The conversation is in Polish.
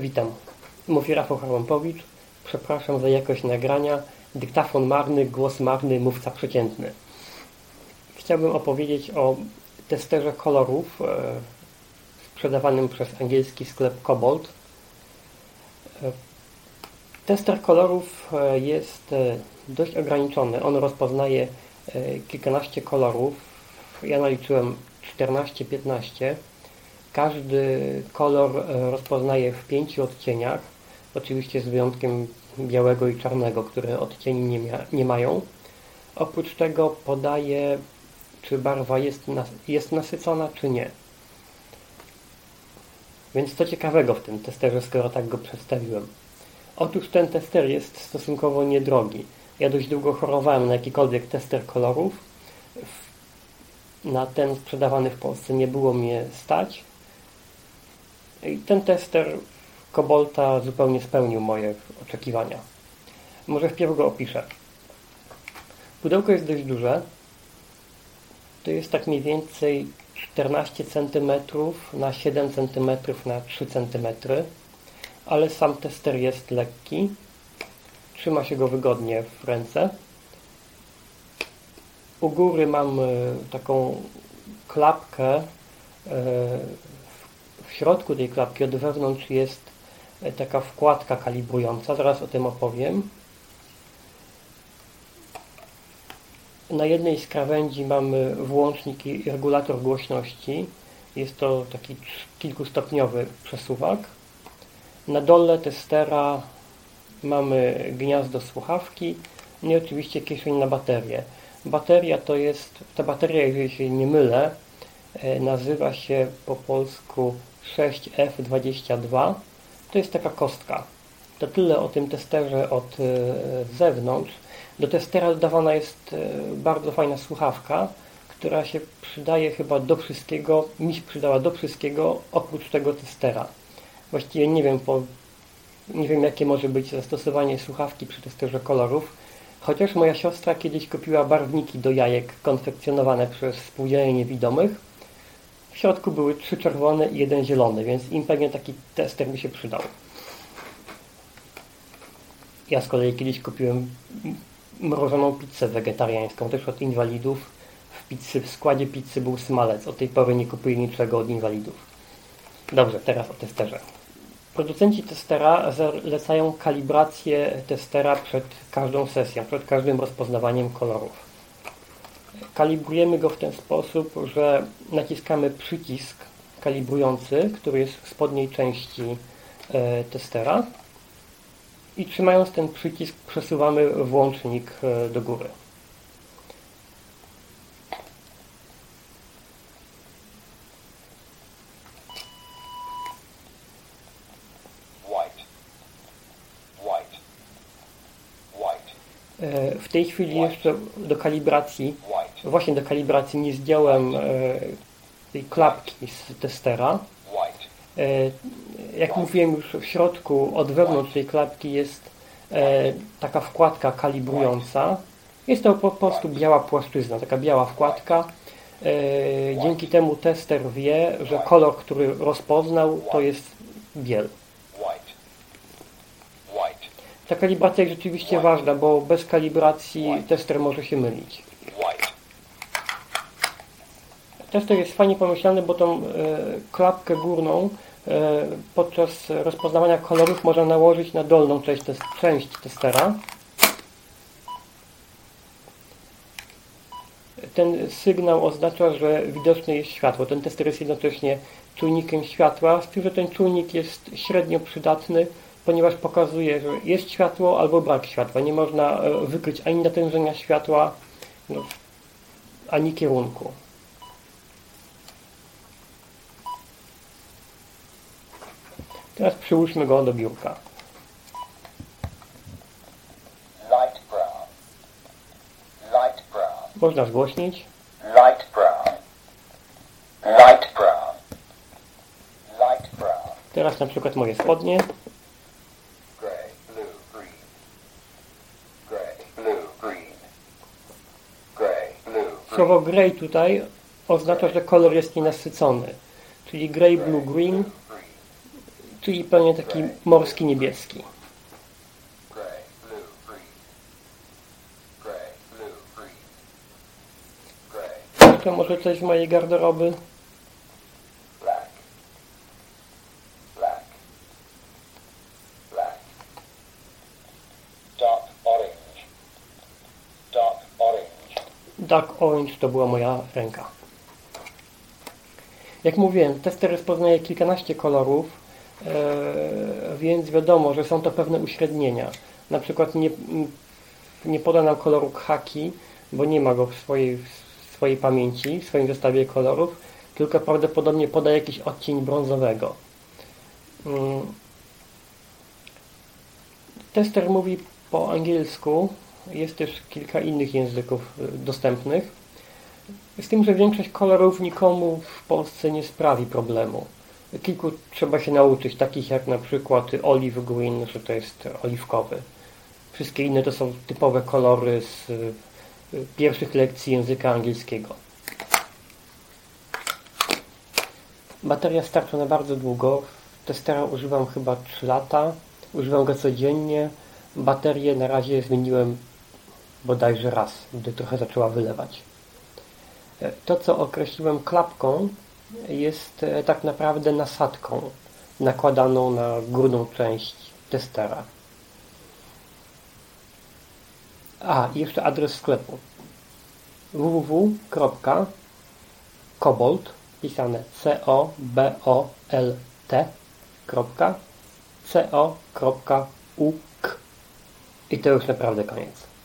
Witam. Mówi Rafał Harłampowicz. Przepraszam za jakość nagrania. Dyktafon marny, głos marny, mówca przeciętny. Chciałbym opowiedzieć o testerze kolorów e, sprzedawanym przez angielski sklep Cobalt. E, tester kolorów e, jest e, dość ograniczony. On rozpoznaje kilkanaście kolorów. Ja naliczyłem 14-15 każdy kolor e, rozpoznaje w pięciu odcieniach, oczywiście z wyjątkiem białego i czarnego, które odcieni nie, nie mają. Oprócz tego podaje, czy barwa jest, nas jest nasycona, czy nie. Więc co ciekawego w tym testerze, skoro tak go przedstawiłem? Otóż ten tester jest stosunkowo niedrogi. Ja dość długo chorowałem na jakikolwiek tester kolorów. Na ten sprzedawany w Polsce nie było mnie stać. I ten tester Kobolta zupełnie spełnił moje oczekiwania. Może wpierw go opiszę. Pudełko jest dość duże. To jest tak mniej więcej 14 cm na 7 cm na 3 cm, ale sam tester jest lekki. Trzyma się go wygodnie w ręce. U góry mam taką klapkę w środku tej klapki od wewnątrz jest taka wkładka kalibrująca, zaraz o tym opowiem. Na jednej z krawędzi mamy włącznik i regulator głośności. Jest to taki kilkustopniowy przesuwak. Na dole testera mamy gniazdo słuchawki i oczywiście kieszeń na baterię. Bateria to jest, ta bateria, jeżeli się nie mylę, nazywa się po polsku 6F22 to jest taka kostka. To tyle o tym testerze od zewnątrz. Do testera dodawana jest bardzo fajna słuchawka, która się przydaje chyba do wszystkiego, mi się przydała do wszystkiego oprócz tego testera. Właściwie nie wiem, po, nie wiem jakie może być zastosowanie słuchawki przy testerze kolorów, chociaż moja siostra kiedyś kupiła barwniki do jajek konfekcjonowane przez Spółdzielnie Niewidomych w środku były trzy czerwone i jeden zielony, więc im pewnie taki tester by się przydał. Ja z kolei kiedyś kupiłem mrożoną pizzę wegetariańską, też od inwalidów. W, pizzy, w składzie pizzy był smalec. Od tej pory nie kupuję niczego od inwalidów. Dobrze, teraz o testerze. Producenci testera zalecają kalibrację testera przed każdą sesją, przed każdym rozpoznawaniem kolorów. Kalibrujemy go w ten sposób, że naciskamy przycisk kalibrujący, który jest w spodniej części testera. I trzymając ten przycisk przesuwamy włącznik do góry. W tej chwili jeszcze do kalibracji, właśnie do kalibracji nie zdjąłem tej klapki z testera. Jak mówiłem już w środku, od wewnątrz tej klapki jest taka wkładka kalibrująca. Jest to po prostu biała płaszczyzna, taka biała wkładka. Dzięki temu tester wie, że kolor, który rozpoznał, to jest biel. Ta kalibracja jest rzeczywiście ważna, bo bez kalibracji tester może się mylić. Tester jest fajnie pomyślany, bo tą klapkę górną podczas rozpoznawania kolorów można nałożyć na dolną część, część testera. Ten sygnał oznacza, że widoczne jest światło. Ten tester jest jednocześnie czujnikiem światła, z tym, że ten czujnik jest średnio przydatny, ponieważ pokazuje, że jest światło albo brak światła. Nie można wykryć ani natężenia światła, no, ani kierunku. Teraz przyłóżmy go do biurka. Można zgłośnić. Light brown. Light brown. Light brown. Teraz na przykład moje spodnie. Gray, blue, green. Gray, blue, green. Gray, blue, green. Słowo grey tutaj oznacza, że kolor jest nienasycony. Czyli grey, blue, Green. Czyli pewnie taki morski niebieski. To może coś z mojej garderoby? Dark orange. To była moja ręka. Jak mówiłem, tester rozpoznaje kilkanaście kolorów, więc wiadomo, że są to pewne uśrednienia. Na przykład nie, nie poda nam koloru khaki, bo nie ma go w swojej, w swojej pamięci, w swoim zestawie kolorów, tylko prawdopodobnie poda jakiś odcień brązowego. Mm. Tester mówi po angielsku, jest też kilka innych języków y, dostępnych. Z tym, że większość kolorów nikomu w Polsce nie sprawi problemu. Kilku trzeba się nauczyć, takich jak na przykład olive green, że to jest oliwkowy. Wszystkie inne to są typowe kolory z y, pierwszych lekcji języka angielskiego. Bateria starcza na bardzo długo. Testera używam chyba 3 lata. Używam go codziennie. Baterię na razie zmieniłem bodajże raz, gdy trochę zaczęła wylewać. To, co określiłem klapką, jest e, tak naprawdę nasadką nakładaną na górną część testera. A, jeszcze adres sklepu www.kobolt pisane c-o-b-o-l-t kropka c-o.uk i to już naprawdę koniec.